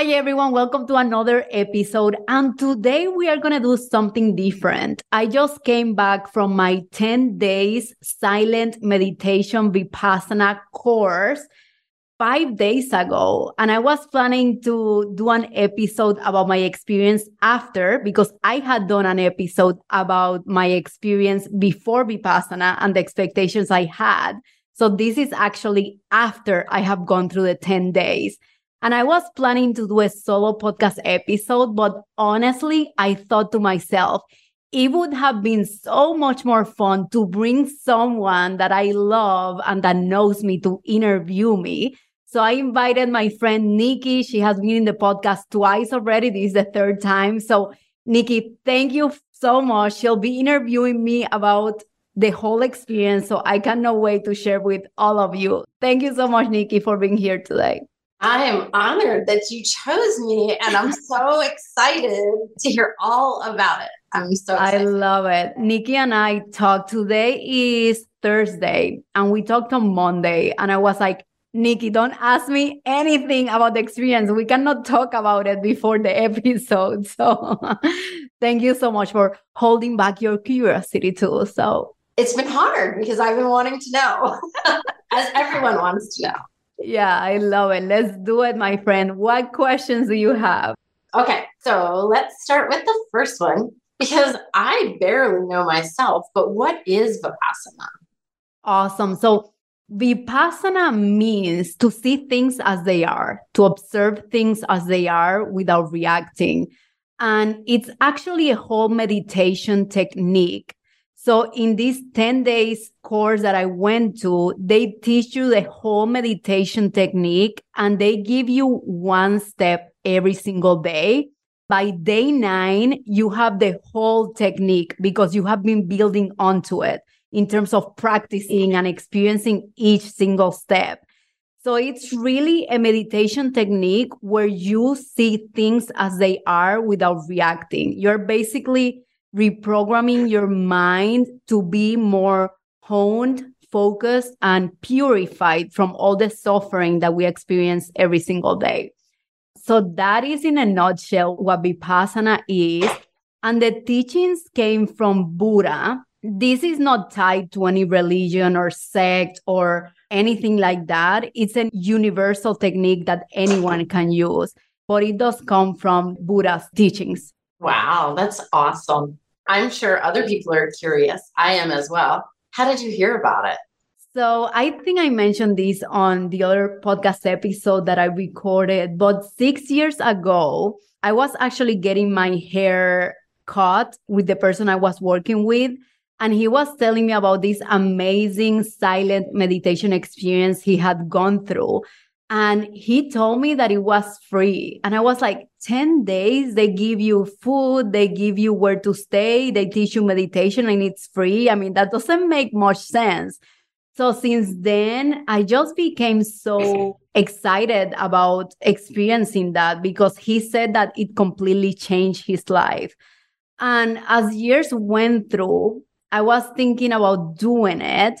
Hi everyone, welcome to another episode. And today we are going to do something different. I just came back from my 10 days silent meditation vipassana course five days ago. And I was planning to do an episode about my experience after because I had done an episode about my experience before vipassana and the expectations I had. So this is actually after I have gone through the 10 days. And I was planning to do a solo podcast episode, but honestly, I thought to myself, it would have been so much more fun to bring someone that I love and that knows me to interview me. So I invited my friend Nikki. She has been in the podcast twice already. This is the third time. So, Nikki, thank you so much. She'll be interviewing me about the whole experience. So I cannot wait to share with all of you. Thank you so much, Nikki, for being here today. I am honored that you chose me, and I'm so excited to hear all about it. I'm so excited. I love it. Nikki and I talked today is Thursday, and we talked on Monday, and I was like, Nikki, don't ask me anything about the experience. We cannot talk about it before the episode. So thank you so much for holding back your curiosity too. So it's been hard because I've been wanting to know, as everyone wants to know. Yeah, I love it. Let's do it, my friend. What questions do you have? Okay, so let's start with the first one because I barely know myself, but what is Vipassana? Awesome. So, Vipassana means to see things as they are, to observe things as they are without reacting. And it's actually a whole meditation technique so in this 10 days course that I went to, they teach you the whole meditation technique and they give you one step every single day. By day nine, you have the whole technique because you have been building onto it in terms of practicing and experiencing each single step. So it's really a meditation technique where you see things as they are without reacting. You're basically reprogramming your mind to be more honed, focused, and purified from all the suffering that we experience every single day. So, that is in a nutshell what Vipassana is. And the teachings came from Buddha. This is not tied to any religion or sect or anything like that. It's a universal technique that anyone can use, but it does come from Buddha's teachings. Wow, that's awesome. I'm sure other people are curious. I am as well. How did you hear about it? So I think I mentioned this on the other podcast episode that I recorded, but six years ago, I was actually getting my hair cut with the person I was working with. And he was telling me about this amazing silent meditation experience he had gone through. And he told me that it was free. And I was like, 10 days, they give you food, they give you where to stay, they teach you meditation, and it's free. I mean, that doesn't make much sense. So since then, I just became so excited about experiencing that because he said that it completely changed his life. And as years went through, I was thinking about doing it.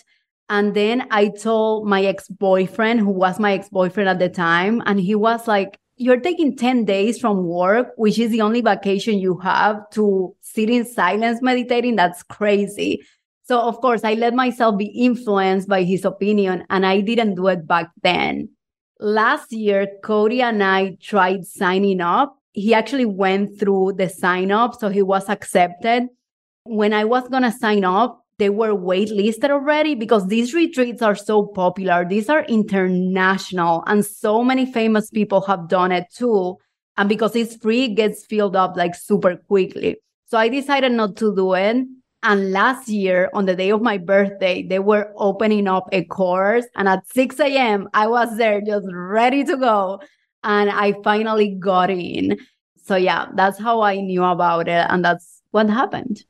And then I told my ex boyfriend, who was my ex boyfriend at the time, and he was like, You're taking 10 days from work, which is the only vacation you have to sit in silence meditating. That's crazy. So, of course, I let myself be influenced by his opinion, and I didn't do it back then. Last year, Cody and I tried signing up. He actually went through the sign up, so he was accepted. When I was going to sign up, they were waitlisted already because these retreats are so popular. These are international and so many famous people have done it too. And because it's free, it gets filled up like super quickly. So I decided not to do it. And last year, on the day of my birthday, they were opening up a course. And at 6 a.m., I was there just ready to go. And I finally got in. So, yeah, that's how I knew about it. And that's what happened.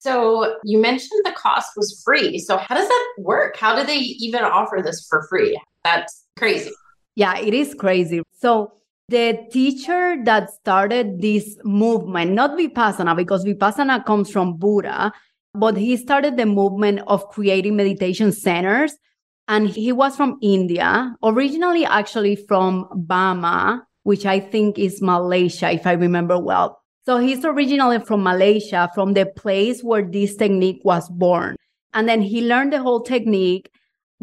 So you mentioned the cost was free. So how does that work? How do they even offer this for free? That's crazy. Yeah, it is crazy. So the teacher that started this movement, not Vipassana, because Vipassana comes from Buddha, but he started the movement of creating meditation centers. And he was from India, originally actually from Burma, which I think is Malaysia, if I remember well. So he's originally from Malaysia, from the place where this technique was born. And then he learned the whole technique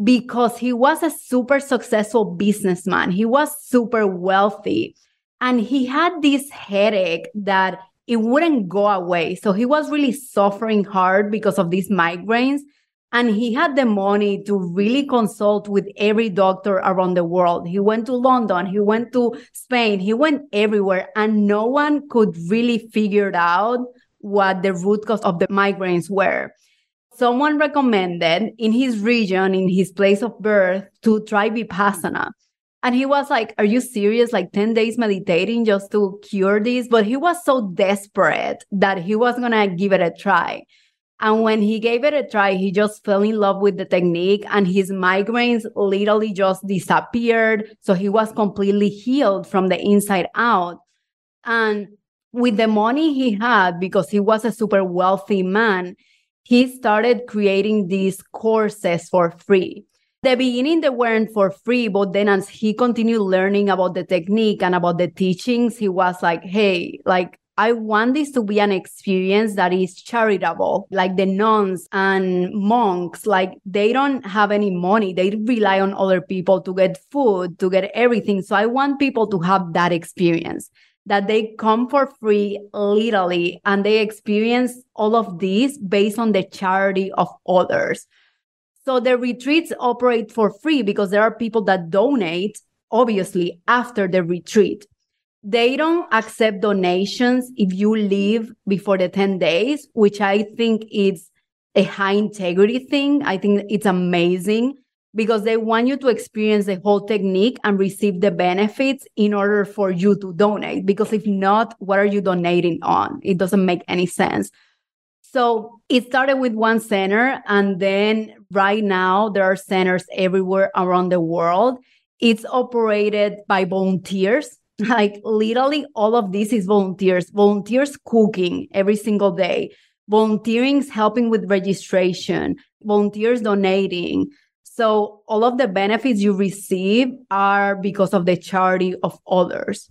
because he was a super successful businessman. He was super wealthy. And he had this headache that it wouldn't go away. So he was really suffering hard because of these migraines. And he had the money to really consult with every doctor around the world. He went to London, he went to Spain, he went everywhere, and no one could really figure out what the root cause of the migraines were. Someone recommended in his region, in his place of birth, to try Vipassana. And he was like, Are you serious? Like 10 days meditating just to cure this? But he was so desperate that he was going to give it a try. And when he gave it a try, he just fell in love with the technique and his migraines literally just disappeared. So he was completely healed from the inside out. And with the money he had, because he was a super wealthy man, he started creating these courses for free. The beginning, they weren't for free, but then as he continued learning about the technique and about the teachings, he was like, hey, like, I want this to be an experience that is charitable. Like the nuns and monks, like they don't have any money. They rely on other people to get food, to get everything. So I want people to have that experience that they come for free, literally, and they experience all of this based on the charity of others. So the retreats operate for free because there are people that donate, obviously, after the retreat they don't accept donations if you leave before the 10 days, which I think is a high integrity thing. I think it's amazing because they want you to experience the whole technique and receive the benefits in order for you to donate. Because if not, what are you donating on? It doesn't make any sense. So it started with one center, and then right now there are centers everywhere around the world. It's operated by volunteers like literally all of this is volunteers, volunteers cooking every single day, volunteering helping with registration, volunteers donating. So all of the benefits you receive are because of the charity of others.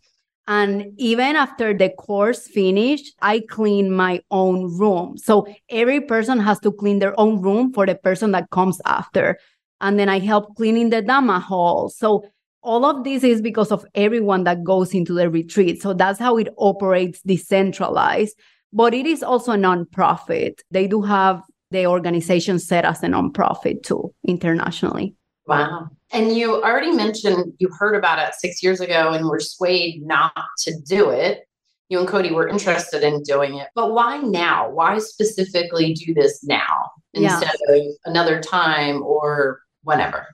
And even after the course finished, I clean my own room. So every person has to clean their own room for the person that comes after. And then I help cleaning the Dhamma hall. So all of this is because of everyone that goes into the retreat. So that's how it operates decentralized. But it is also a nonprofit. They do have the organization set as a nonprofit too internationally. Wow. And you already mentioned you heard about it six years ago and were swayed not to do it. You and Cody were interested in doing it. But why now? Why specifically do this now instead yeah. of another time or whenever?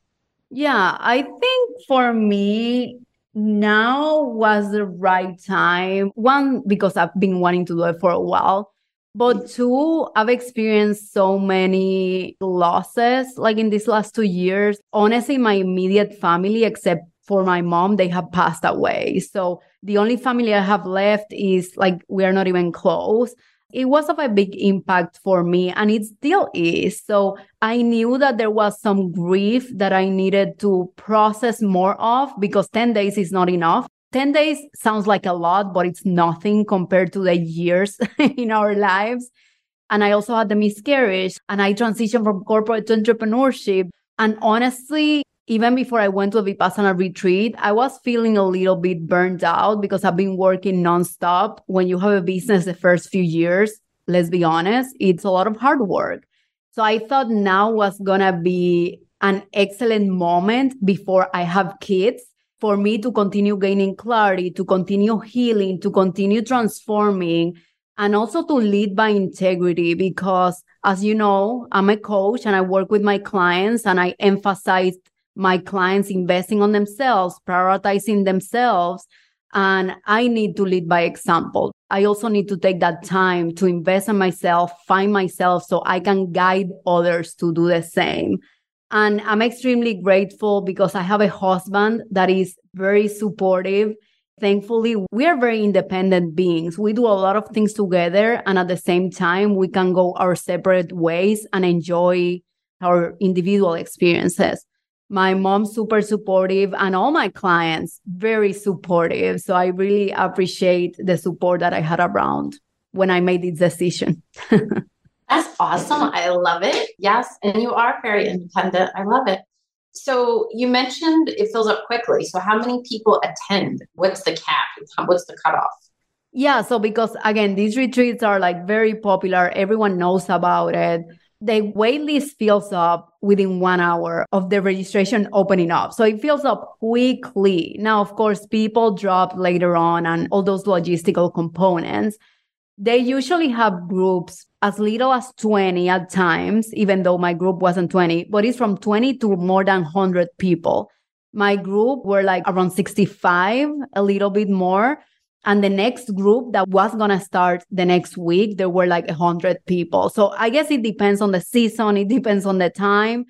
Yeah, I think for me, now was the right time. One, because I've been wanting to do it for a while. But two, I've experienced so many losses like in these last two years. Honestly, my immediate family, except for my mom, they have passed away. So the only family I have left is like we are not even close it was of a big impact for me and it still is. So I knew that there was some grief that I needed to process more of because 10 days is not enough. 10 days sounds like a lot, but it's nothing compared to the years in our lives. And I also had the miscarriage and I transitioned from corporate to entrepreneurship. And honestly, even before I went to a Vipassana retreat, I was feeling a little bit burned out because I've been working nonstop. When you have a business the first few years, let's be honest, it's a lot of hard work. So I thought now was going to be an excellent moment before I have kids for me to continue gaining clarity, to continue healing, to continue transforming, and also to lead by integrity. Because as you know, I'm a coach and I work with my clients and I emphasize my clients investing on themselves, prioritizing themselves. And I need to lead by example. I also need to take that time to invest in myself, find myself so I can guide others to do the same. And I'm extremely grateful because I have a husband that is very supportive. Thankfully, we are very independent beings. We do a lot of things together. And at the same time, we can go our separate ways and enjoy our individual experiences. My mom's super supportive and all my clients very supportive. So I really appreciate the support that I had around when I made this decision. That's awesome. I love it. Yes. And you are very independent. I love it. So you mentioned it fills up quickly. So how many people attend? What's the cap? What's the cutoff? Yeah. So because again, these retreats are like very popular. Everyone knows about it. The wait list fills up within one hour of the registration opening up. So it fills up quickly. Now, of course, people drop later on and all those logistical components. They usually have groups as little as 20 at times, even though my group wasn't 20, but it's from 20 to more than 100 people. My group were like around 65, a little bit more. And the next group that was going to start the next week, there were like 100 people. So I guess it depends on the season, it depends on the time.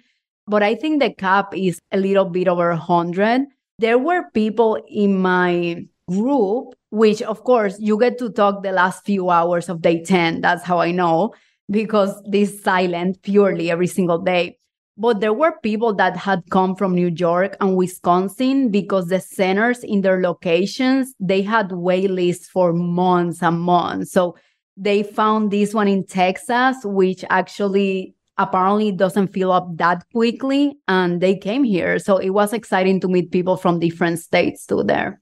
But I think the cap is a little bit over 100. There were people in my group which of course you get to talk the last few hours of day 10. That's how I know because this silent purely every single day. But there were people that had come from New York and Wisconsin because the centers in their locations, they had wait lists for months and months. So they found this one in Texas, which actually apparently doesn't fill up that quickly. And they came here. So it was exciting to meet people from different states too there.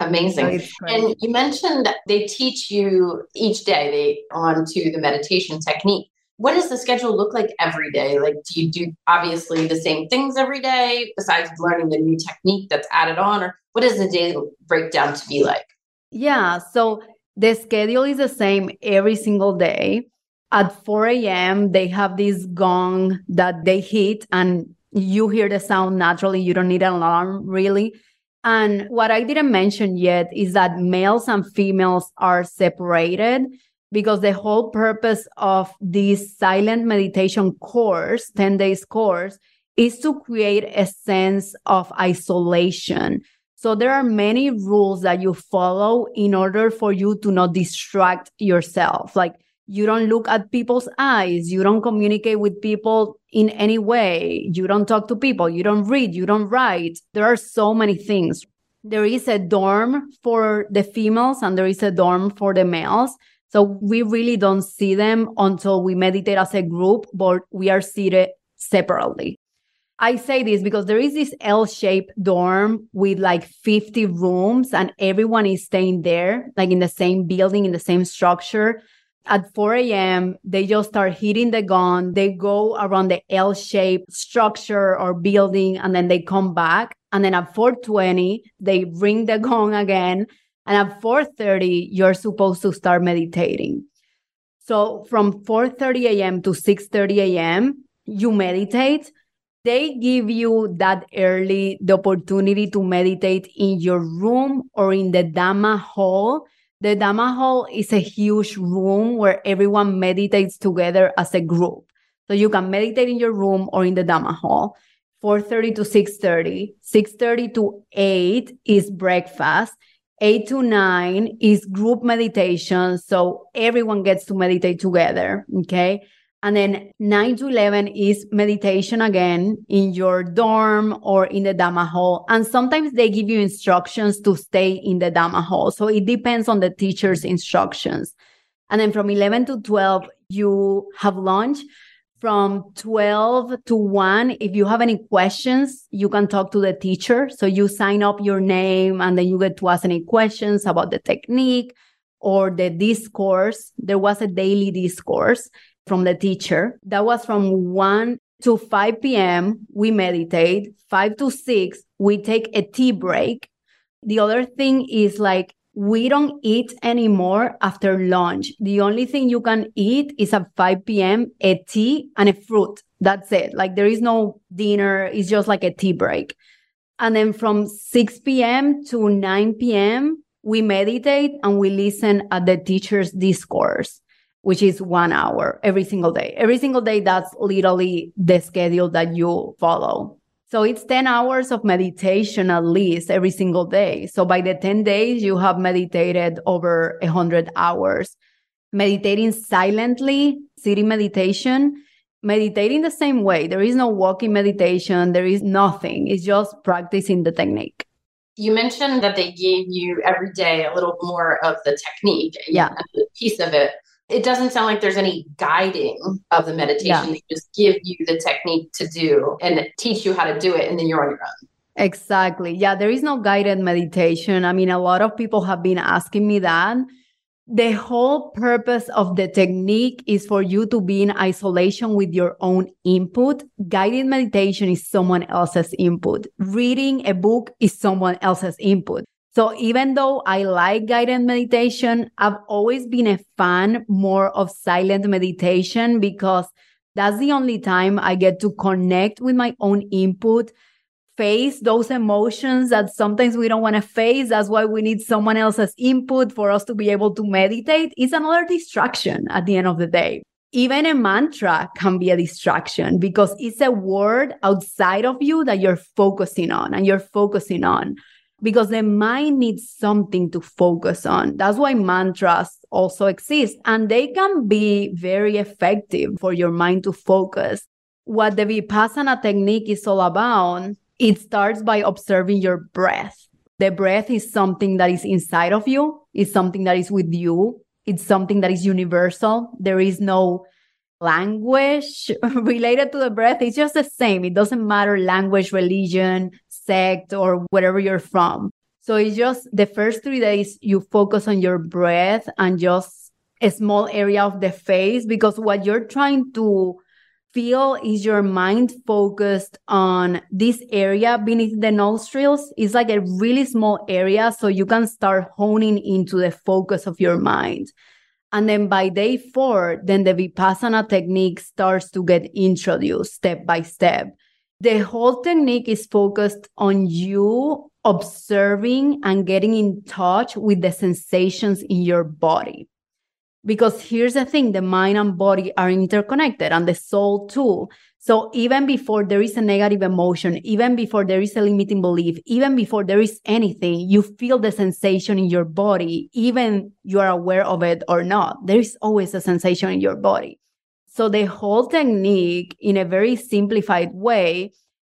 Amazing. And you mentioned they teach you each day they on to the meditation technique. What does the schedule look like every day? Like, do you do obviously the same things every day besides learning the new technique that's added on? Or what does the day breakdown to be like? Yeah. So the schedule is the same every single day. At 4 a.m., they have this gong that they hit, and you hear the sound naturally. You don't need an alarm, really and what I didn't mention yet is that males and females are separated because the whole purpose of this silent meditation course, 10 days course, is to create a sense of isolation. So there are many rules that you follow in order for you to not distract yourself. Like you don't look at people's eyes. You don't communicate with people in any way. You don't talk to people. You don't read. You don't write. There are so many things. There is a dorm for the females and there is a dorm for the males so we really don't see them until we meditate as a group but we are seated separately I say this because there is this L shaped dorm with like 50 rooms, and everyone is staying there, like in the same building, in the same structure at 4 a.m., they just start hitting the gun. They go around the L shaped structure or building, and then they come back. And then at 4:20, they ring the gong again. And at 4:30, you're supposed to start meditating. So from 4:30 a.m. to 6:30 a.m., you meditate. They give you that early the opportunity to meditate in your room or in the Dhamma hall the Dhamma Hall is a huge room where everyone meditates together as a group. So you can meditate in your room or in the Dhamma Hall. 4:30 to 6:30, 6:30 to 8 is breakfast. 8 to 9 is group meditation. So everyone gets to meditate together. Okay. And then 9 to 11 is meditation again in your dorm or in the Dhamma hall. And sometimes they give you instructions to stay in the Dhamma hall. So it depends on the teacher's instructions. And then from 11 to 12, you have lunch. From 12 to 1, if you have any questions, you can talk to the teacher. So you sign up your name and then you get to ask any questions about the technique or the discourse. There was a daily discourse from the teacher. That was from 1 to 5 p.m. We meditate. 5 to 6, we take a tea break. The other thing is like we don't eat anymore after lunch. The only thing you can eat is at 5 p.m. a tea and a fruit. That's it. Like there is no dinner. It's just like a tea break. And then from 6 p.m. to 9 p.m., we meditate and we listen at the teacher's discourse, which is one hour every single day. Every single day, that's literally the schedule that you follow. So it's 10 hours of meditation at least every single day. So by the 10 days, you have meditated over 100 hours. Meditating silently, sitting meditation, meditating the same way. There is no walking meditation, there is nothing. It's just practicing the technique. You mentioned that they gave you every day a little more of the technique, yeah, piece of it it doesn't sound like there's any guiding of the meditation. Yeah. They just give you the technique to do and teach you how to do it, and then you're on your own. Exactly. Yeah, there is no guided meditation. I mean, a lot of people have been asking me that. The whole purpose of the technique is for you to be in isolation with your own input. Guided meditation is someone else's input. Reading a book is someone else's input. So even though I like guided meditation, I've always been a fan more of silent meditation because that's the only time I get to connect with my own input, face those emotions that sometimes we don't want to face. That's why we need someone else's input for us to be able to meditate. It's another distraction at the end of the day. Even a mantra can be a distraction because it's a word outside of you that you're focusing on and you're focusing on because the mind needs something to focus on. That's why mantras also exist and they can be very effective for your mind to focus. What the Vipassana technique is all about, it starts by observing your breath. The breath is something that is inside of you, it's something that is with you, it's something that is universal. There is no language related to the breath. It's just the same. It doesn't matter language, religion, sect or wherever you're from. So it's just the first three days you focus on your breath and just a small area of the face because what you're trying to feel is your mind focused on this area beneath the nostrils. It's like a really small area so you can start honing into the focus of your mind. And then by day four, then the Vipassana technique starts to get introduced step by step. The whole technique is focused on you observing and getting in touch with the sensations in your body. Because here's the thing the mind and body are interconnected and the soul too. So even before there is a negative emotion, even before there is a limiting belief, even before there is anything, you feel the sensation in your body, even you are aware of it or not. There is always a sensation in your body. So the whole technique in a very simplified way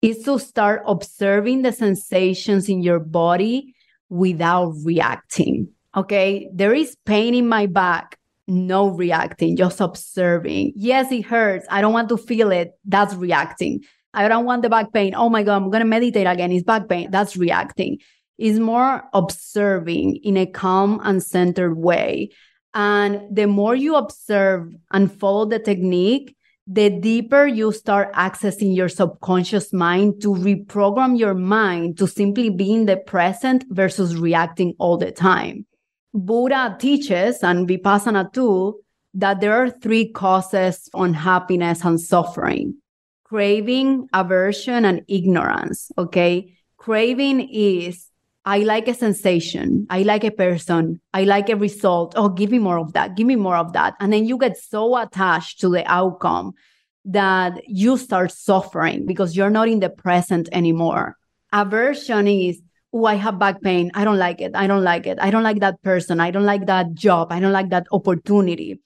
is to start observing the sensations in your body without reacting. Okay. There is pain in my back. No reacting, just observing. Yes, it hurts. I don't want to feel it. That's reacting. I don't want the back pain. Oh my God, I'm going to meditate again. It's back pain. That's reacting. It's more observing in a calm and centered way and the more you observe and follow the technique, the deeper you start accessing your subconscious mind to reprogram your mind to simply be in the present versus reacting all the time. Buddha teaches, and Vipassana too, that there are three causes on happiness and suffering craving, aversion, and ignorance. Okay. Craving is I like a sensation. I like a person. I like a result. Oh, give me more of that. Give me more of that. And then you get so attached to the outcome that you start suffering because you're not in the present anymore. Aversion is, oh, I have back pain. I don't like it. I don't like it. I don't like that person. I don't like that job. I don't like that opportunity.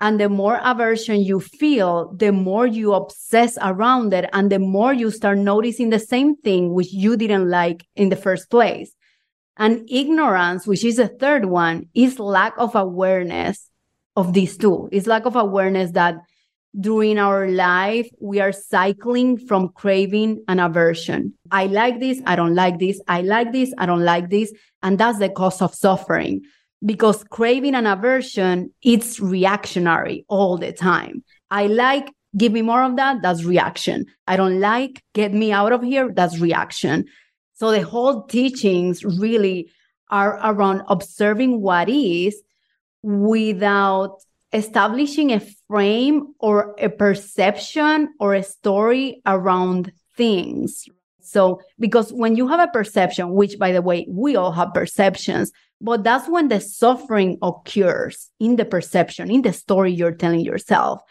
And the more aversion you feel, the more you obsess around it, and the more you start noticing the same thing which you didn't like in the first place. And ignorance, which is the third one, is lack of awareness of these two. It's lack of awareness that during our life, we are cycling from craving and aversion. I like this, I don't like this. I like this, I don't like this. And that's the cause of suffering because craving and aversion, it's reactionary all the time. I like, give me more of that, that's reaction. I don't like, get me out of here, that's reaction. So the whole teachings really are around observing what is without establishing a frame or a perception or a story around things. So, because when you have a perception, which by the way, we all have perceptions, but that's when the suffering occurs in the perception, in the story you're telling yourself.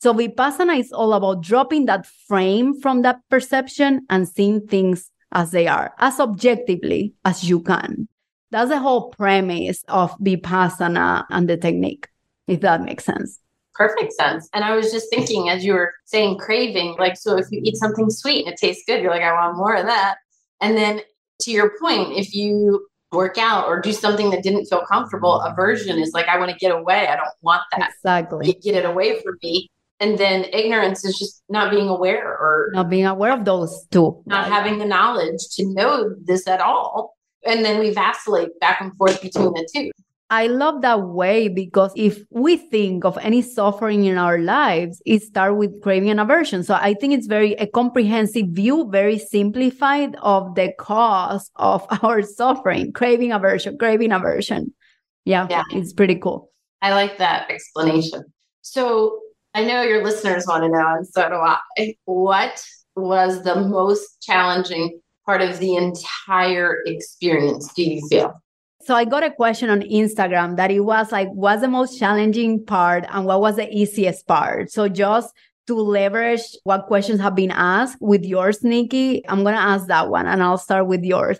So, Vipassana is all about dropping that frame from that perception and seeing things as they are, as objectively as you can. That's the whole premise of Vipassana and the technique, if that makes sense. Perfect sense. And I was just thinking as you were saying craving, like, so if you eat something sweet and it tastes good, you're like, I want more of that. And then to your point, if you work out or do something that didn't feel comfortable, aversion is like, I want to get away. I don't want that. Exactly. Get, get it away from me. And then ignorance is just not being aware or not being aware of those two, not having the knowledge to know this at all. And then we vacillate back and forth between the two. I love that way because if we think of any suffering in our lives, it starts with craving and aversion. So I think it's very a comprehensive view, very simplified of the cause of our suffering, craving aversion, craving aversion. Yeah, yeah. it's pretty cool. I like that explanation. So I know your listeners want to know, and so do I. What was the most challenging part of the entire experience, do you feel? So I got a question on Instagram that it was like, what's the most challenging part and what was the easiest part? So just to leverage what questions have been asked with yours, Nikki, I'm going to ask that one and I'll start with yours.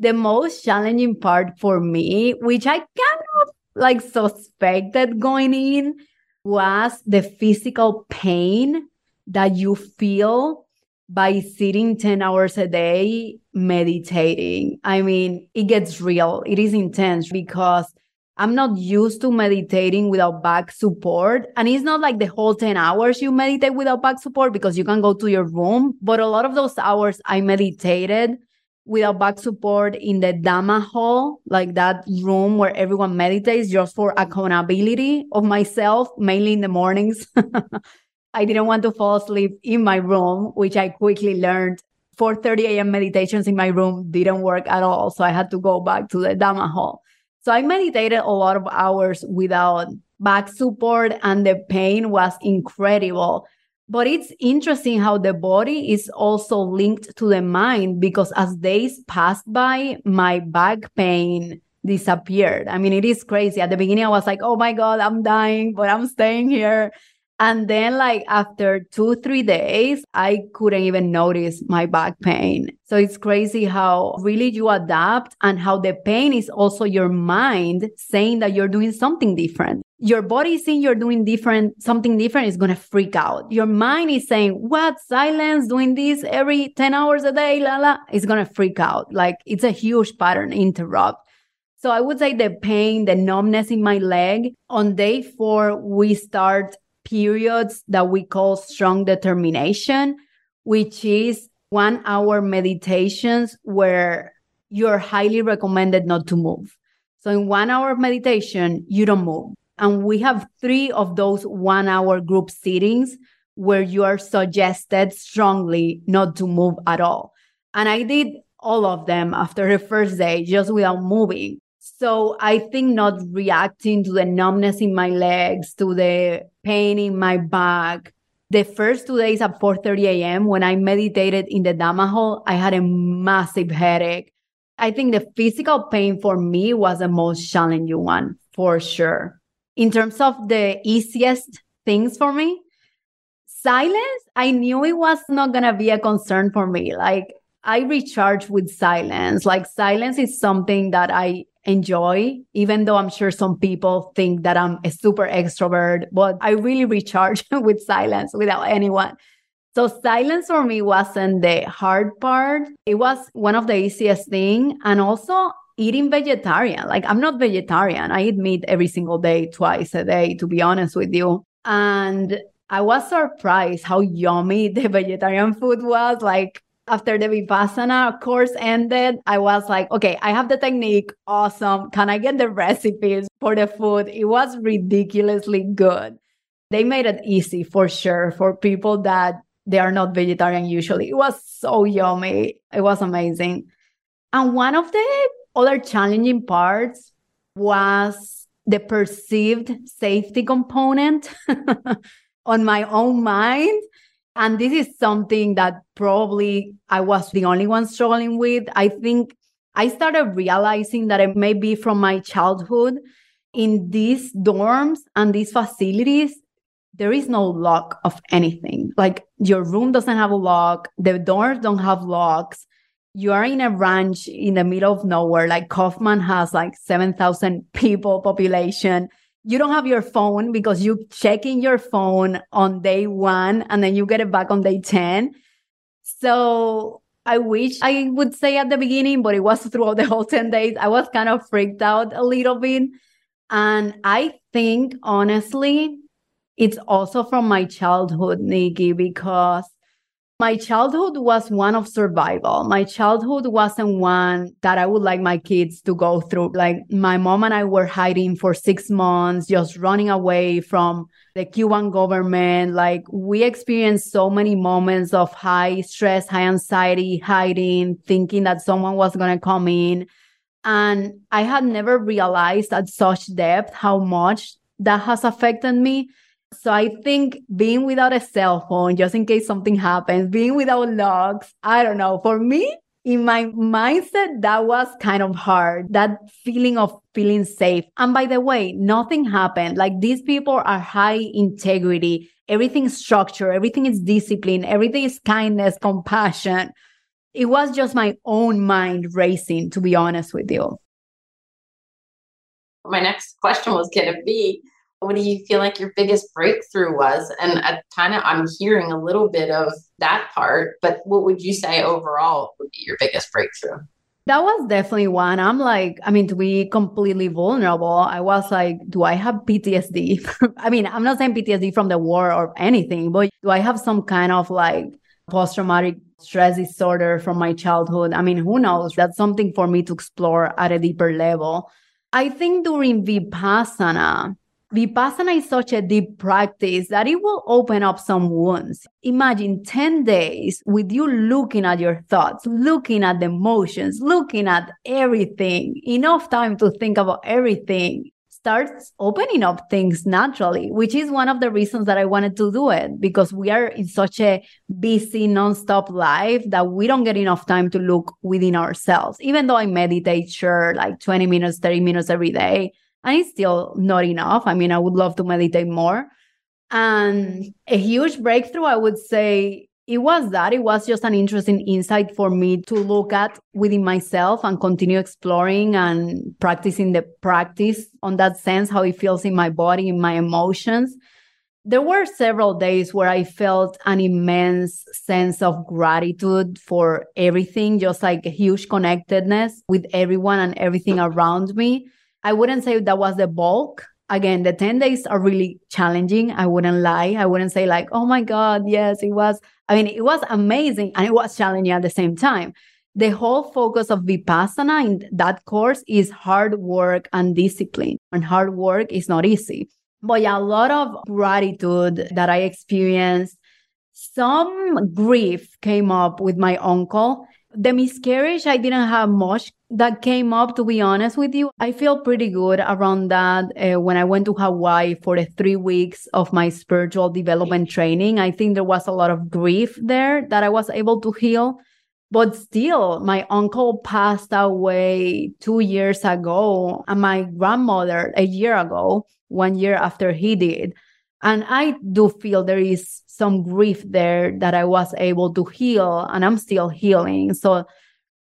The most challenging part for me, which I kind of like suspected going in, was the physical pain that you feel by sitting 10 hours a day meditating. I mean, it gets real. It is intense because I'm not used to meditating without back support. And it's not like the whole 10 hours you meditate without back support because you can go to your room. But a lot of those hours I meditated without back support in the Dhamma hall, like that room where everyone meditates just for accountability of myself, mainly in the mornings. I didn't want to fall asleep in my room, which I quickly learned 4:30 a.m. meditations in my room didn't work at all. So I had to go back to the Dhamma hall. So I meditated a lot of hours without back support, and the pain was incredible. But it's interesting how the body is also linked to the mind because as days passed by, my back pain disappeared. I mean, it is crazy. At the beginning, I was like, oh my God, I'm dying, but I'm staying here. And then, like, after two, three days, I couldn't even notice my back pain. So it's crazy how really you adapt and how the pain is also your mind saying that you're doing something different. Your body saying you're doing different, something different is going to freak out. Your mind is saying, What? Silence, doing this every 10 hours a day, la la. It's going to freak out. Like, it's a huge pattern interrupt. So I would say the pain, the numbness in my leg. On day four, we start periods that we call strong determination, which is one hour meditations where you're highly recommended not to move. So, in one hour of meditation, you don't move. And we have three of those one hour group sittings where you are suggested strongly not to move at all. And I did all of them after the first day just without moving. So I think not reacting to the numbness in my legs, to the pain in my back. The first two days at 4:30 a.m. when I meditated in the Dhamma hall, I had a massive headache. I think the physical pain for me was the most challenging one for sure. In terms of the easiest things for me, silence, I knew it was not going to be a concern for me. Like I recharge with silence. Like silence is something that I enjoy, even though I'm sure some people think that I'm a super extrovert, but I really recharge with silence without anyone. So silence for me wasn't the hard part. It was one of the easiest thing. And also eating vegetarian. Like I'm not vegetarian. I eat meat every single day, twice a day, to be honest with you. And I was surprised how yummy the vegetarian food was. Like after the Vipassana course ended, I was like, okay, I have the technique. Awesome. Can I get the recipes for the food? It was ridiculously good. They made it easy for sure for people that they are not vegetarian usually. It was so yummy. It was amazing. And one of the other challenging parts was the perceived safety component on my own mind. And this is something that probably I was the only one struggling with. I think I started realizing that it may be from my childhood in these dorms and these facilities. There is no lock of anything. Like your room doesn't have a lock, the doors don't have locks you are in a ranch in the middle of nowhere. Like Kaufman has like 7,000 people population. You don't have your phone because you check in your phone on day one and then you get it back on day 10. So I wish I would say at the beginning, but it was throughout the whole 10 days. I was kind of freaked out a little bit. And I think honestly, it's also from my childhood, Nikki, because my childhood was one of survival. My childhood wasn't one that I would like my kids to go through. Like my mom and I were hiding for six months, just running away from the Cuban government. Like we experienced so many moments of high stress, high anxiety, hiding, thinking that someone was going to come in. And I had never realized at such depth how much that has affected me. So I think being without a cell phone, just in case something happens, being without logs, I don't know. For me, in my mindset, that was kind of hard. That feeling of feeling safe. And by the way, nothing happened. Like these people are high integrity. Everything is structure. Everything is discipline. Everything is kindness, compassion. It was just my own mind racing, to be honest with you. My next question was going to be what do you feel like your biggest breakthrough was? And I kind of I'm hearing a little bit of that part, but what would you say overall would be your biggest breakthrough? That was definitely one. I'm like, I mean, to be completely vulnerable, I was like, do I have PTSD? I mean, I'm not saying PTSD from the war or anything, but do I have some kind of like post traumatic stress disorder from my childhood? I mean, who knows? That's something for me to explore at a deeper level. I think during Vipassana, Vipassana is such a deep practice that it will open up some wounds. Imagine 10 days with you looking at your thoughts, looking at the emotions, looking at everything, enough time to think about everything starts opening up things naturally, which is one of the reasons that I wanted to do it because we are in such a busy, nonstop life that we don't get enough time to look within ourselves. Even though I meditate, sure, like 20 minutes, 30 minutes every day, and it's still not enough. I mean, I would love to meditate more. And a huge breakthrough, I would say, it was that. It was just an interesting insight for me to look at within myself and continue exploring and practicing the practice on that sense, how it feels in my body, in my emotions. There were several days where I felt an immense sense of gratitude for everything, just like a huge connectedness with everyone and everything around me I wouldn't say that was the bulk. Again, the 10 days are really challenging. I wouldn't lie. I wouldn't say, like, oh my God, yes, it was. I mean, it was amazing and it was challenging at the same time. The whole focus of Vipassana in that course is hard work and discipline. And hard work is not easy. But yeah, a lot of gratitude that I experienced. Some grief came up with my uncle. The miscarriage, I didn't have much that came up to be honest with you. I feel pretty good around that uh, when i went to hawaii for the three weeks of my spiritual development training. I think there was a lot of grief there that i was able to heal. But still my uncle passed away two years ago and my grandmother a year ago one year after he did. And i do feel there is some grief there that i was able to heal and i'm still healing so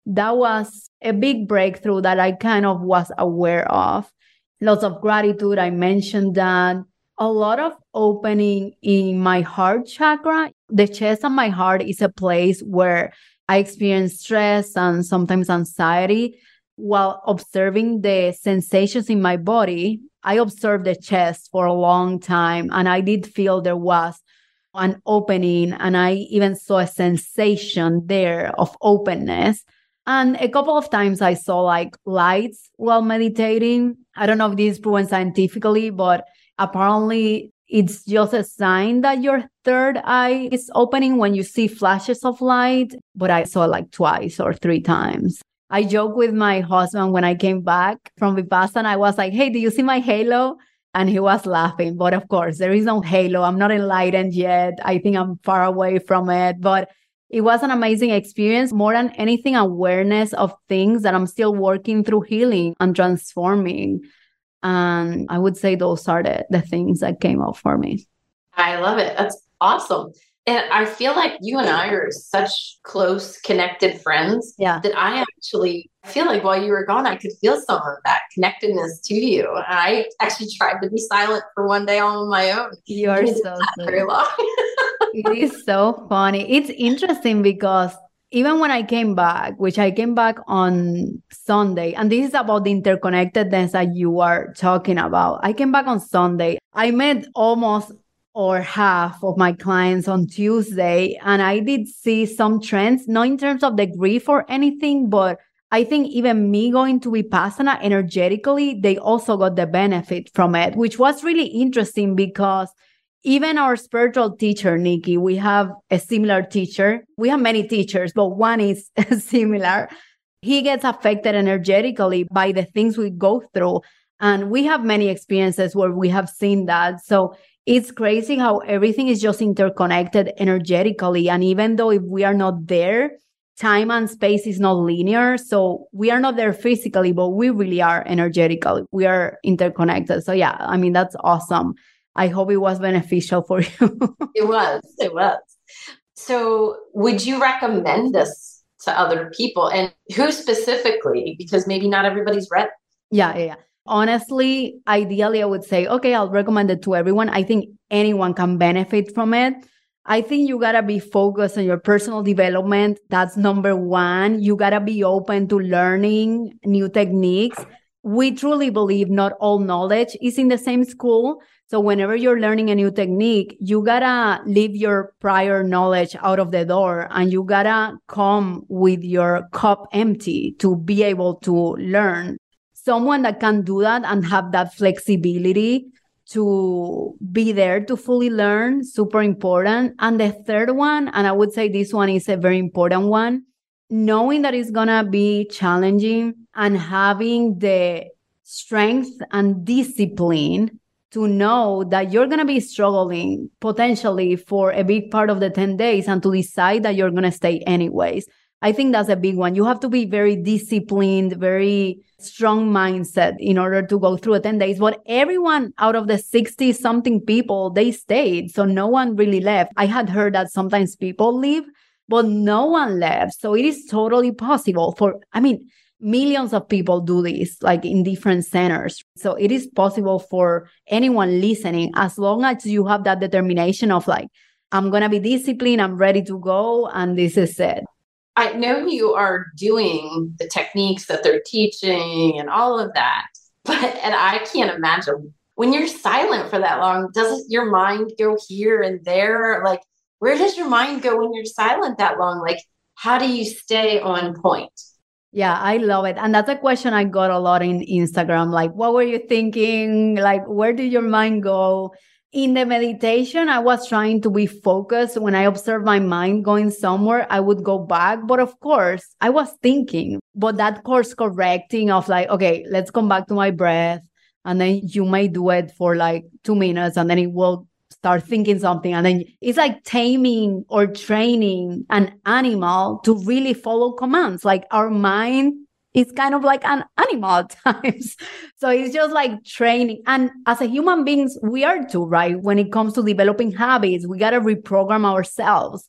that was a big breakthrough that I kind of was aware of. Lots of gratitude. I mentioned that. A lot of opening in my heart chakra. The chest and my heart is a place where I experience stress and sometimes anxiety while observing the sensations in my body. I observed the chest for a long time and I did feel there was an opening and I even saw a sensation there of openness. And a couple of times I saw like lights while meditating. I don't know if this is proven scientifically, but apparently it's just a sign that your third eye is opening when you see flashes of light. But I saw like twice or three times. I joke with my husband when I came back from Vipassana. I was like, hey, do you see my halo? And he was laughing. But of course, there is no halo. I'm not enlightened yet. I think I'm far away from it. But it was an amazing experience. More than anything, awareness of things that I'm still working through healing and transforming. And I would say those are the, the things that came up for me. I love it. That's awesome. And I feel like you and I are such close, connected friends yeah. that I actually feel like while you were gone, I could feel some of that connectedness to you. I actually tried to be silent for one day on my own. You are so very long. it is so funny. It's interesting because even when I came back, which I came back on Sunday, and this is about the interconnectedness that you are talking about. I came back on Sunday. I met almost or half of my clients on Tuesday. And I did see some trends, not in terms of the grief or anything, but I think even me going to Vipassana energetically, they also got the benefit from it, which was really interesting because even our spiritual teacher, Nikki, we have a similar teacher. We have many teachers, but one is similar. He gets affected energetically by the things we go through. And we have many experiences where we have seen that. So it's crazy how everything is just interconnected energetically. And even though if we are not there, time and space is not linear. So we are not there physically, but we really are energetically. We are interconnected. So yeah, I mean, that's awesome. I hope it was beneficial for you. it was. It was. So would you recommend this to other people and who specifically? Because maybe not everybody's read. Yeah, yeah, yeah. Honestly, ideally, I would say, okay, I'll recommend it to everyone. I think anyone can benefit from it. I think you gotta be focused on your personal development. That's number one. You gotta be open to learning new techniques. We truly believe not all knowledge is in the same school. So whenever you're learning a new technique, you gotta leave your prior knowledge out of the door and you gotta come with your cup empty to be able to learn someone that can do that and have that flexibility to be there to fully learn super important. And the third one and i would say this one is a very important one knowing that it's going to be challenging and having the strength and discipline to know that you're going to be struggling potentially for a big part of the 10 days and to decide that you're going to stay anyways I think that's a big one. You have to be very disciplined, very strong mindset in order to go through 10 days. But everyone out of the 60 something people, they stayed. So no one really left. I had heard that sometimes people leave, but no one left. So it is totally possible for, I mean, millions of people do this like in different centers. So it is possible for anyone listening as long as you have that determination of like, I'm going to be disciplined, I'm ready to go, and this is it. I know you are doing the techniques that they're teaching and all of that, but and I can't imagine when you're silent for that long, doesn't your mind go here and there? Like, where does your mind go when you're silent that long? Like, how do you stay on point? Yeah, I love it. And that's a question I got a lot in Instagram. Like, what were you thinking? Like, where did your mind go? In the meditation, I was trying to be focused. When I observed my mind going somewhere, I would go back. But of course, I was thinking, but that course correcting of like, okay, let's come back to my breath. And then you may do it for like two minutes and then it will start thinking something. And then it's like taming or training an animal to really follow commands. Like our mind it's kind of like an animal at times. So it's just like training. And as a human beings, we are too, right? When it comes to developing habits, we got to reprogram ourselves.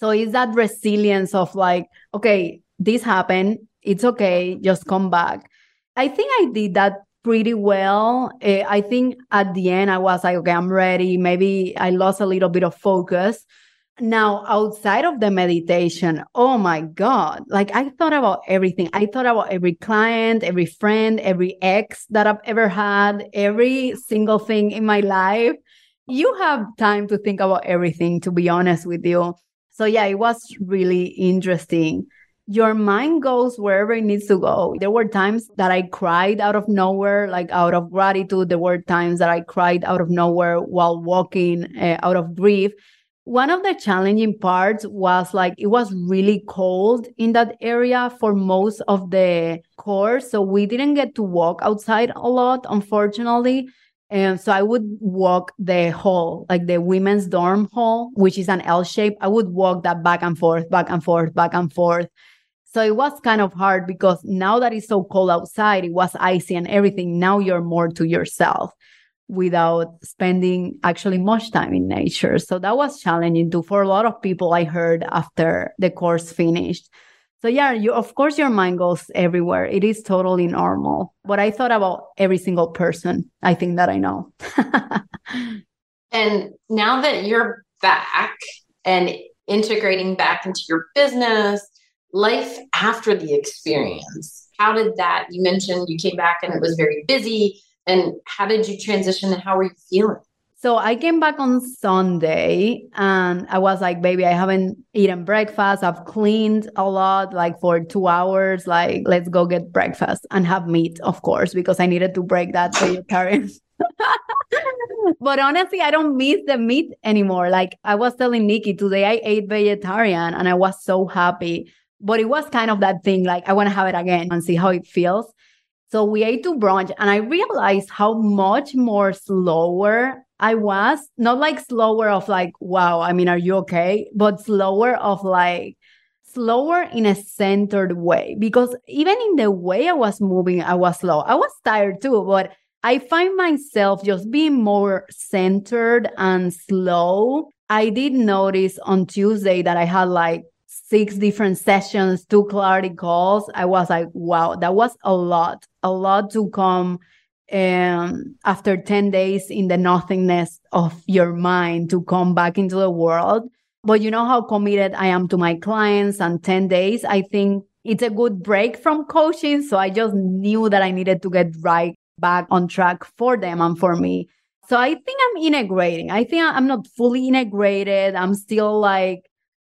So it's that resilience of like, okay, this happened. It's okay. Just come back. I think I did that pretty well. Uh, I think at the end, I was like, okay, I'm ready. Maybe I lost a little bit of focus now, outside of the meditation, oh my God, like I thought about everything. I thought about every client, every friend, every ex that I've ever had, every single thing in my life. you have time to think about everything, to be honest with you. So, yeah, it was really interesting. Your mind goes wherever it needs to go. There were times that I cried out of nowhere, like out of gratitude. There were times that I cried out of nowhere while walking uh, out of grief. One of the challenging parts was like it was really cold in that area for most of the course. So we didn't get to walk outside a lot, unfortunately. And so I would walk the hall, like the women's dorm hall, which is an L shape. I would walk that back and forth, back and forth, back and forth. So it was kind of hard because now that it's so cold outside, it was icy and everything. Now you're more to yourself without spending actually much time in nature. So that was challenging too for a lot of people I heard after the course finished. So yeah, you of course your mind goes everywhere. It is totally normal. But I thought about every single person I think that I know. and now that you're back and integrating back into your business, life after the experience, how did that? You mentioned you came back and it was very busy. And how did you transition and how were you feeling? So I came back on Sunday and I was like, baby, I haven't eaten breakfast. I've cleaned a lot, like for two hours. Like, let's go get breakfast and have meat, of course, because I needed to break that vegetarian. but honestly, I don't miss the meat anymore. Like I was telling Nikki today, I ate vegetarian and I was so happy. But it was kind of that thing, like I want to have it again and see how it feels. So we ate to brunch and I realized how much more slower I was not like slower of like, wow, I mean, are you okay? But slower of like, slower in a centered way. Because even in the way I was moving, I was slow. I was tired too, but I find myself just being more centered and slow. I did notice on Tuesday that I had like six different sessions, two clarity calls. I was like, wow, that was a lot, a lot to come um, after 10 days in the nothingness of your mind to come back into the world. But you know how committed I am to my clients, and 10 days, I think it's a good break from coaching. So I just knew that I needed to get right back on track for them and for me. So I think I'm integrating. I think I'm not fully integrated. I'm still like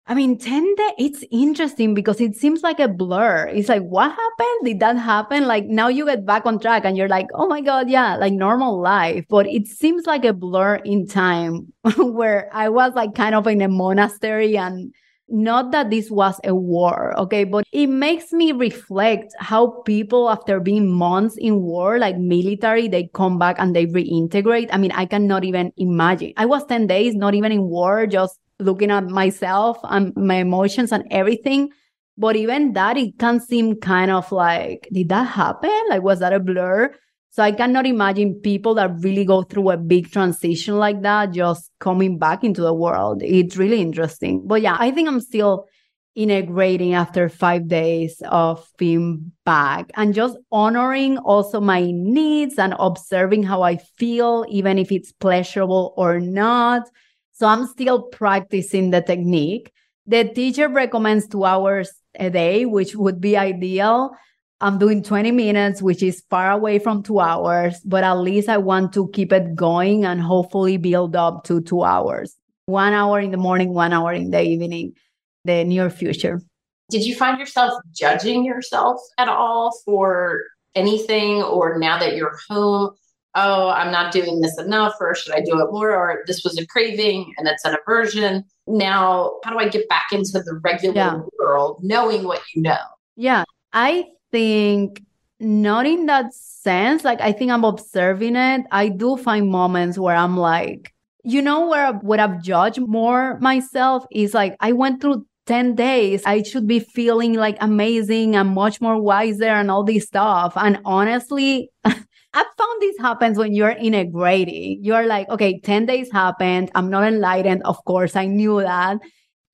I mean, 10 days, it's interesting because it seems like a blur. It's like, what happened? Did that happen? Like now you get back on track and you're like, oh my God, yeah, like normal life. But it seems like a blur in time where I was like kind of in a monastery and not that this was a war, okay, but it makes me reflect how people, after being months in war, like military, they come back and they reintegrate. I mean, I cannot even imagine. I was 10 days, not even in war, just looking at myself and my emotions and everything. But even that, it can seem kind of like, did that happen? Like, was that a blur? So I cannot imagine people that really go through a big transition like that just coming back into the world. It's really interesting. But yeah, I think I'm still integrating after five days of being back and just honoring also my needs and observing how I feel, even if it's pleasurable or not so I'm still practicing the technique. The teacher recommends two hours a day, which would be ideal. I'm doing 20 minutes, which is far away from two hours, but at least I want to keep it going and hopefully build up to two hours. One hour in the morning, one hour in the evening, the near future. Did you find yourself judging yourself at all for anything, or now that you're home? Oh, I'm not doing this enough, or should I do it more? Or this was a craving and it's an aversion. Now, how do I get back into the regular yeah. world knowing what you know? Yeah, I think not in that sense. Like, I think I'm observing it. I do find moments where I'm like, you know, where what I've judged more myself is like, I went through 10 days, I should be feeling like amazing and much more wiser and all this stuff. And honestly, I found this happens when you're in a integrating. You're like, okay, 10 days happened. I'm not enlightened. Of course, I knew that.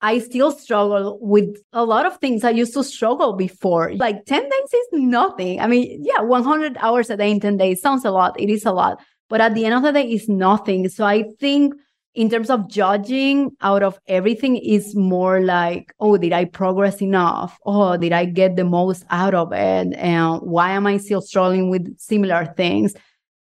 I still struggle with a lot of things I used to struggle before. Like 10 days is nothing. I mean, yeah, 100 hours a day in 10 days sounds a lot. It is a lot. But at the end of the day, it's nothing. So I think in terms of judging out of everything is more like oh did i progress enough oh did i get the most out of it and why am i still struggling with similar things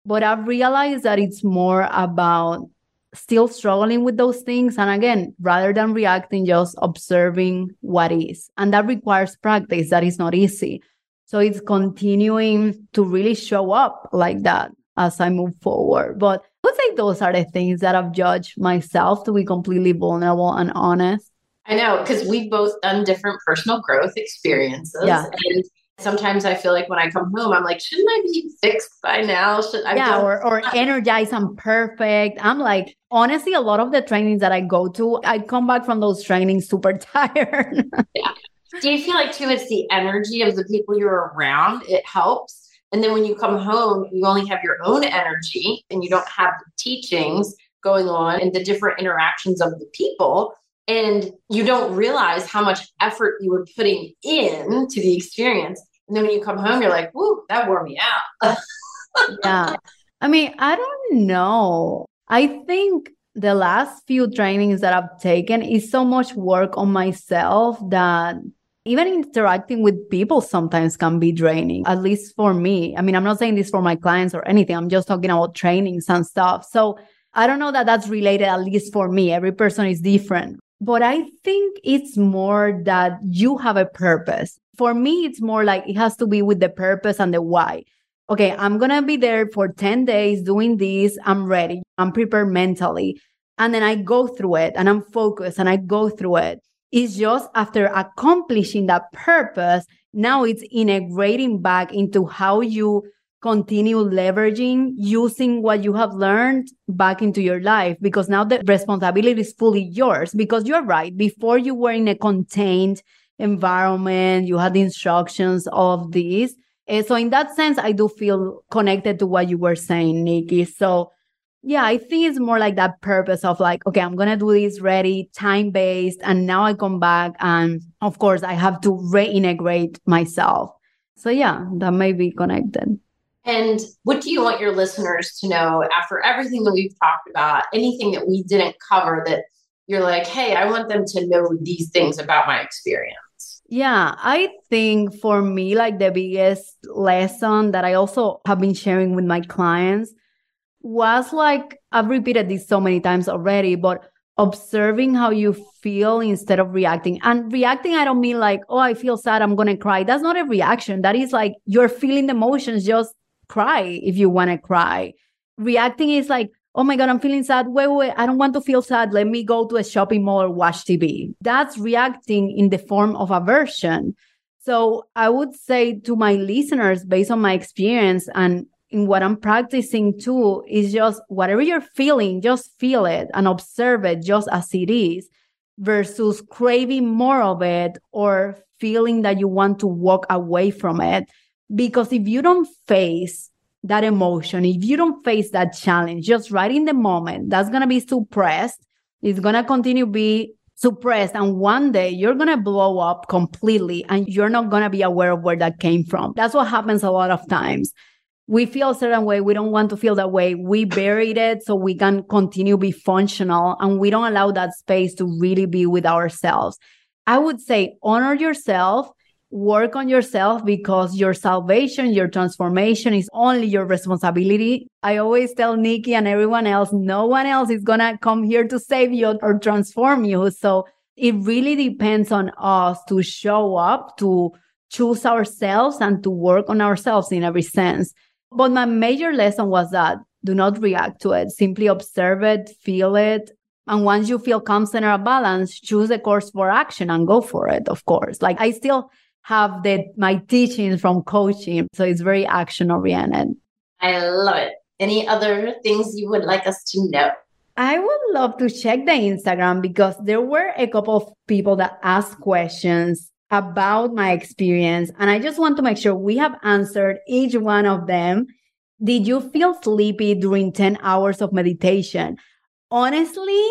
but i've realized that it's more about still struggling with those things. And again, rather than reacting, just observing what is. And that requires practice. That is not easy. So it's continuing to really show up like that as I move forward. But would say those are the things that I've judged myself to be completely vulnerable and honest. I know because we've both done different personal growth experiences. Yeah. And sometimes I feel like when I come home, I'm like, shouldn't I be fixed by now? Should I? Yeah, or, or energized and perfect. I'm like, honestly, a lot of the trainings that I go to, I come back from those trainings super tired. yeah. Do you feel like too it's the energy of the people you're around? It helps. And then when you come home, you only have your own energy and you don't have the teachings going on and the different interactions of the people and you don't realize how much effort you were putting in to the experience. And then when you come home, you're like, "Woo, that wore me out." yeah. I mean, I don't know. I think the last few trainings that I've taken is so much work on myself that even interacting with people sometimes can be draining, at least for me. I mean, I'm not saying this for my clients or anything. I'm just talking about trainings and stuff. So I don't know that that's related, at least for me. Every person is different. But I think it's more that you have a purpose. For me, it's more like it has to be with the purpose and the why. Okay, I'm going to be there for 10 days doing this. I'm ready. I'm prepared mentally. And then I go through it and I'm focused and I go through it. It's just after accomplishing that purpose, now it's integrating back into how you continue leveraging using what you have learned back into your life because now the responsibility is fully yours because you're right before you were in a contained environment you had the instructions of this. And so in that sense i do feel connected to what you were saying nikki. So yeah i think it's more like that purpose of like okay i'm gonna do this ready time based and now i come back and of course i have to reintegrate myself so yeah that may be connected and what do you want your listeners to know after everything that we've talked about, anything that we didn't cover that you're like, hey, I want them to know these things about my experience? Yeah, I think for me, like the biggest lesson that I also have been sharing with my clients was like, I've repeated this so many times already, but observing how you feel instead of reacting. And reacting, I don't mean like, oh, I feel sad, I'm to cry. That's not a reaction. That is like you're feeling the emotions, just cry if you want to cry. Reacting is like, oh my God, I'm feeling sad. Wait, wait, I don't want to feel sad. Let me go to a shopping mall or watch TV. That's reacting in the form of aversion. So I would say to my listeners, based on my experience and in what I'm practicing too, is just whatever you're feeling, just feel it and observe it just as it is versus craving more of it or feeling that you want to walk away from it. Because if you don't face that emotion, if you don't face that challenge just right in the moment, that's going to be suppressed. It's going to continue to be suppressed. And one day you're going to blow up completely and you're not going to be aware of where that came from. That's what happens a lot of times. We feel a certain way. We don't want to feel that way. We buried it so we can continue be functional and we don't allow that space to really be with ourselves. I would say honor yourself work on yourself because your salvation, your transformation is only your responsibility. I always tell Nikki and everyone else, no one else is going to come here to save you or transform you. So it really depends on us to show up, to choose ourselves and to work on ourselves in every sense. But my major lesson was that do not react to it. Simply observe it, feel it, and once you feel calm, center, a balance, choose a course for action and go for it, of course. Like I still have the my teachings from coaching. So it's very action oriented. I love it. Any other things you would like us to know? I would love to check the Instagram because there were a couple of people that asked questions about my experience. And I just want to make sure we have answered each one of them. Did you feel sleepy during 10 hours of meditation? Honestly,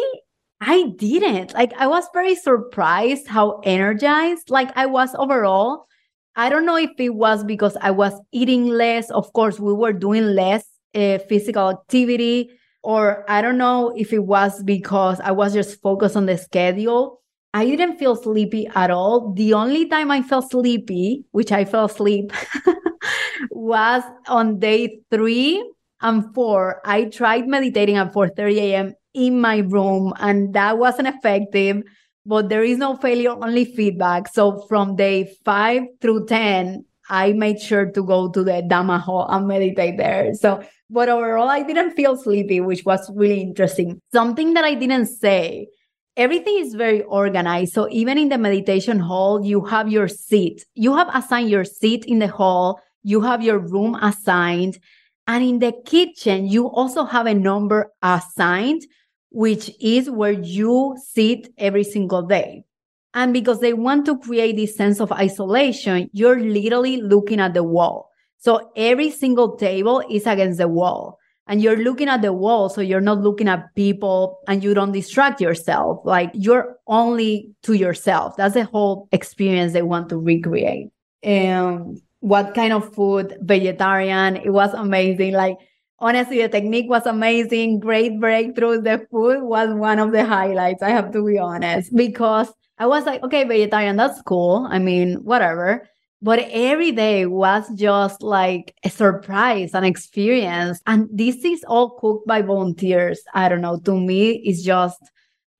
I didn't. Like I was very surprised how energized like I was overall. I don't know if it was because I was eating less. Of course, we were doing less uh, physical activity, or I don't know if it was because I was just focused on the schedule. I didn't feel sleepy at all. The only time I felt sleepy, which I fell asleep, was on day three and four. I tried meditating at 4:30 a.m in my room and that wasn't effective. But there is no failure, only feedback. So from day five through 10, I made sure to go to the Dhamma hall and meditate there. So, but overall, I didn't feel sleepy, which was really interesting. Something that I didn't say everything is very organized. So even in the meditation hall, you have your seat. You have assigned your seat in the hall. You have your room assigned. And in the kitchen, you also have a number assigned, which is where you sit every single day. And because they want to create this sense of isolation, you're literally looking at the wall. So every single table is against the wall and you're looking at the wall. So you're not looking at people and you don't distract yourself. Like you're only to yourself. That's the whole experience they want to recreate. And what kind of food? Vegetarian. It was amazing. Like, honestly, the technique was amazing. Great breakthroughs. The food was one of the highlights. I have to be honest because I was like, okay, vegetarian, that's cool. I mean, whatever. But every day was just like a surprise, an experience. And this is all cooked by volunteers. I don't know. To me, it's just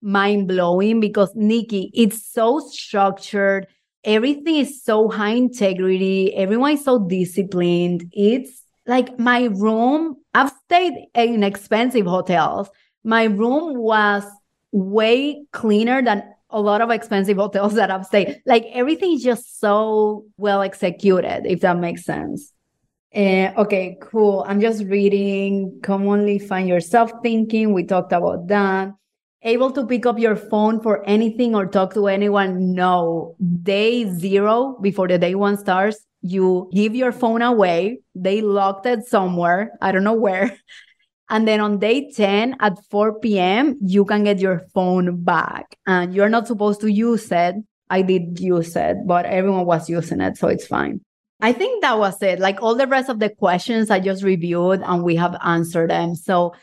mind blowing because Nikki, it's so structured. Everything is so high integrity. Everyone is so disciplined. It's like my room. I've stayed in expensive hotels. My room was way cleaner than a lot of expensive hotels that I've stayed. Like everything is just so well executed, if that makes sense. Uh, okay, cool. I'm just reading. Commonly find yourself thinking. We talked about that. Able to pick up your phone for anything or talk to anyone? No. Day zero, before the day one starts, you give your phone away. They locked it somewhere. I don't know where. And then on day 10 at 4 p.m., you can get your phone back and you're not supposed to use it. I did use it, but everyone was using it. So it's fine. I think that was it. Like all the rest of the questions I just reviewed and we have answered them. So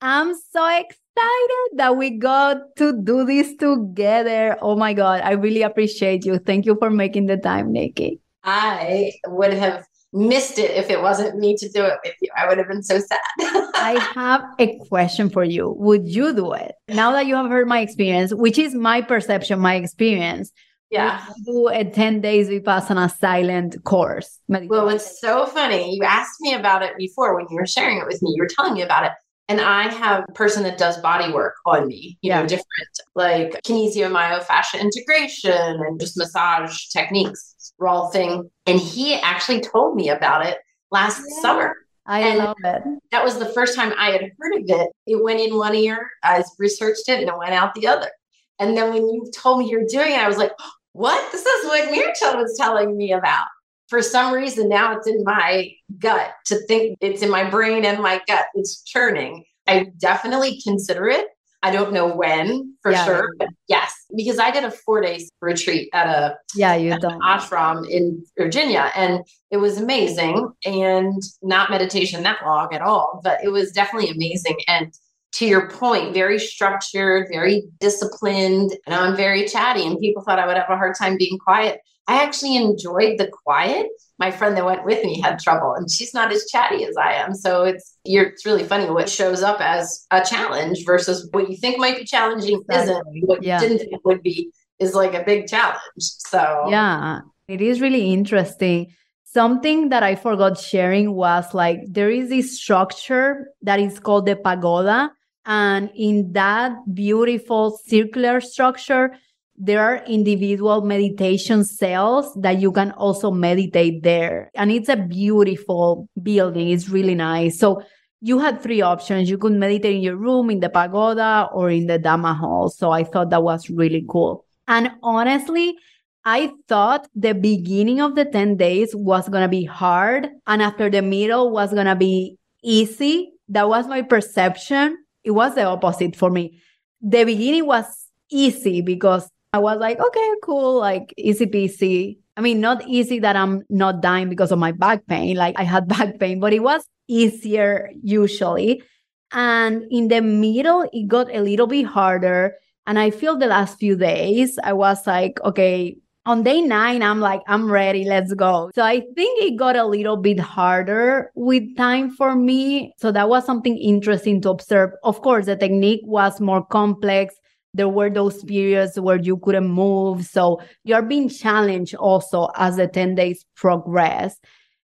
I'm so excited that we got to do this together. Oh my God. I really appreciate you. Thank you for making the time, Nikki. I would have missed it if it wasn't me to do it with you. I would have been so sad. I have a question for you. Would you do it? Now that you have heard my experience, which is my perception, my experience. Yeah. do a 10 days Vipassana silent course. Well, it's so funny. You asked me about it before when you were sharing it with me. You were telling me about it. And I have a person that does body work on me, you yeah. know, different like kinesio myofascia integration and just massage techniques, raw thing. And he actually told me about it last yeah. summer. I and love it. That was the first time I had heard of it. It went in one ear, I researched it, and it went out the other. And then when you told me you're doing it, I was like, what? This is what Mirchel was telling me about for some reason now it's in my gut to think it's in my brain and my gut it's churning i definitely consider it i don't know when for yeah. sure but yes because i did a four day retreat at a yeah you don't ashram in virginia and it was amazing and not meditation that long at all but it was definitely amazing and to your point, very structured, very disciplined, and I'm very chatty. And people thought I would have a hard time being quiet. I actually enjoyed the quiet. My friend that went with me had trouble, and she's not as chatty as I am. So it's you're it's really funny what shows up as a challenge versus what you think might be challenging exactly. isn't. What yeah. you didn't think would be is like a big challenge. So yeah, it is really interesting. Something that I forgot sharing was like there is this structure that is called the pagoda. And in that beautiful circular structure, there are individual meditation cells that you can also meditate there. And it's a beautiful building. It's really nice. So you had three options. You could meditate in your room, in the pagoda, or in the Dhamma hall. So I thought that was really cool. And honestly, I thought the beginning of the 10 days was going to be hard. And after the middle was going to be easy. That was my perception. It was the opposite for me. The beginning was easy because I was like, okay, cool, like easy peasy. I mean, not easy that I'm not dying because of my back pain. Like I had back pain, but it was easier usually. And in the middle, it got a little bit harder. And I feel the last few days, I was like, okay, on day nine, I'm like, I'm ready, let's go. So I think it got a little bit harder with time for me. So that was something interesting to observe. Of course, the technique was more complex. There were those periods where you couldn't move. So you're being challenged also as the 10 days progress.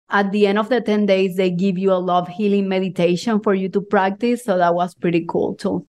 At the end of the 10 days, they give you a love healing meditation for you to practice. So that was pretty cool too.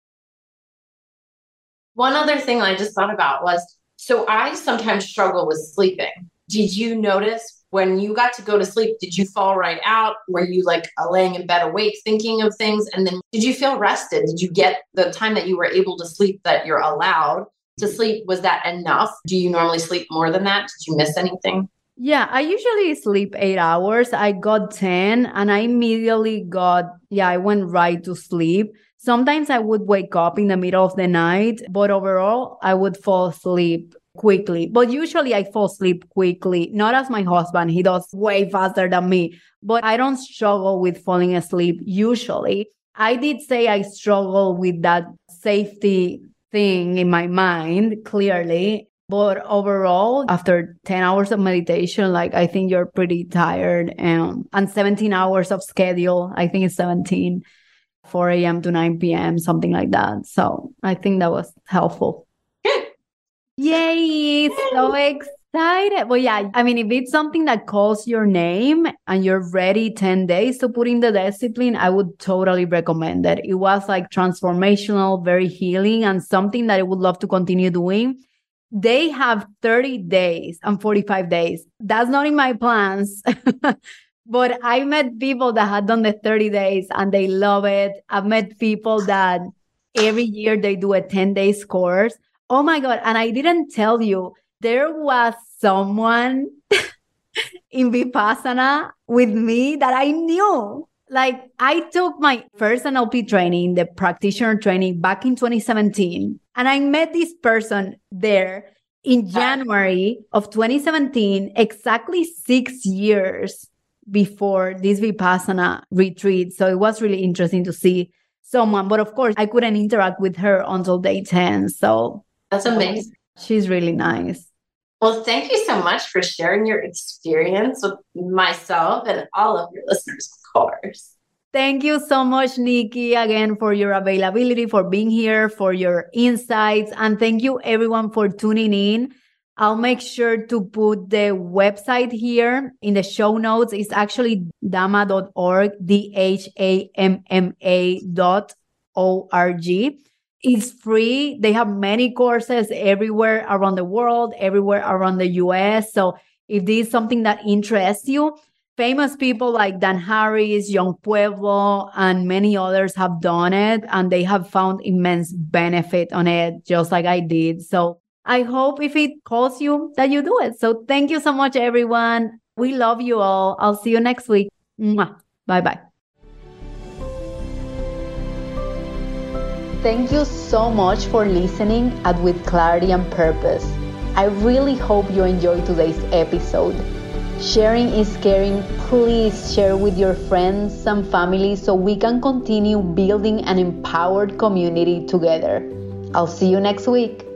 One other thing I just thought about was so I sometimes struggle with sleeping. Did you notice when you got to go to sleep, did you fall right out? Were you like uh, laying in bed awake thinking of things? And then did you feel rested? Did you get the time that you were able to sleep that you're allowed to mm-hmm. sleep? Was that enough? Do you normally sleep more than that? Did you miss anything? Yeah, I usually sleep eight hours. I got 10 and I immediately got, yeah, I went right to sleep. Sometimes I would wake up in the middle of the night, but overall, I would fall asleep quickly. But usually I fall asleep quickly, not as my husband. He does way faster than me, but I don't struggle with falling asleep usually. I did say I struggle with that safety thing in my mind, clearly. But overall, after 10 hours of meditation, like I think you're pretty tired and, and 17 hours of schedule. I think it's 17, 4 a.m. to 9 p.m., something like that. So I think that was helpful. Yay! So excited. Well, yeah, I mean, if it's something that calls your name and you're ready 10 days to put in the discipline, I would totally recommend it. It was like transformational, very healing, and something that I would love to continue doing. They have 30 days and 45 days. That's not in my plans. but I met people that had done the 30 days and they love it. I've met people that every year they do a 10 days course Oh my God. And I didn't tell you, there was someone in Vipassana with me that I knew. Like I took my first NLP training, the practitioner training back in 2017. And I met this person there in January of 2017, exactly six years before this Vipassana retreat. So it was really interesting to see someone. But of course, I couldn't interact with her until day 10. So that's amazing. She's really nice. Well, thank you so much for sharing your experience with myself and all of your listeners, of course. Thank you so much, Nikki, again for your availability, for being here, for your insights. And thank you, everyone, for tuning in. I'll make sure to put the website here in the show notes. It's actually dhamma.org, D H A M M A dot O R G. It's free. They have many courses everywhere around the world, everywhere around the US. So if this is something that interests you, famous people like Dan Harris, Yung Pueblo, and many others have done it and they have found immense benefit on it, just like I did. So I hope if it calls you that you do it. So thank you so much, everyone. We love you all. I'll see you next week. Bye bye. Thank you so much for listening at With Clarity and Purpose. I really hope you enjoyed today's episode. Sharing is caring. Please share with your friends and family so we can continue building an empowered community together. I'll see you next week.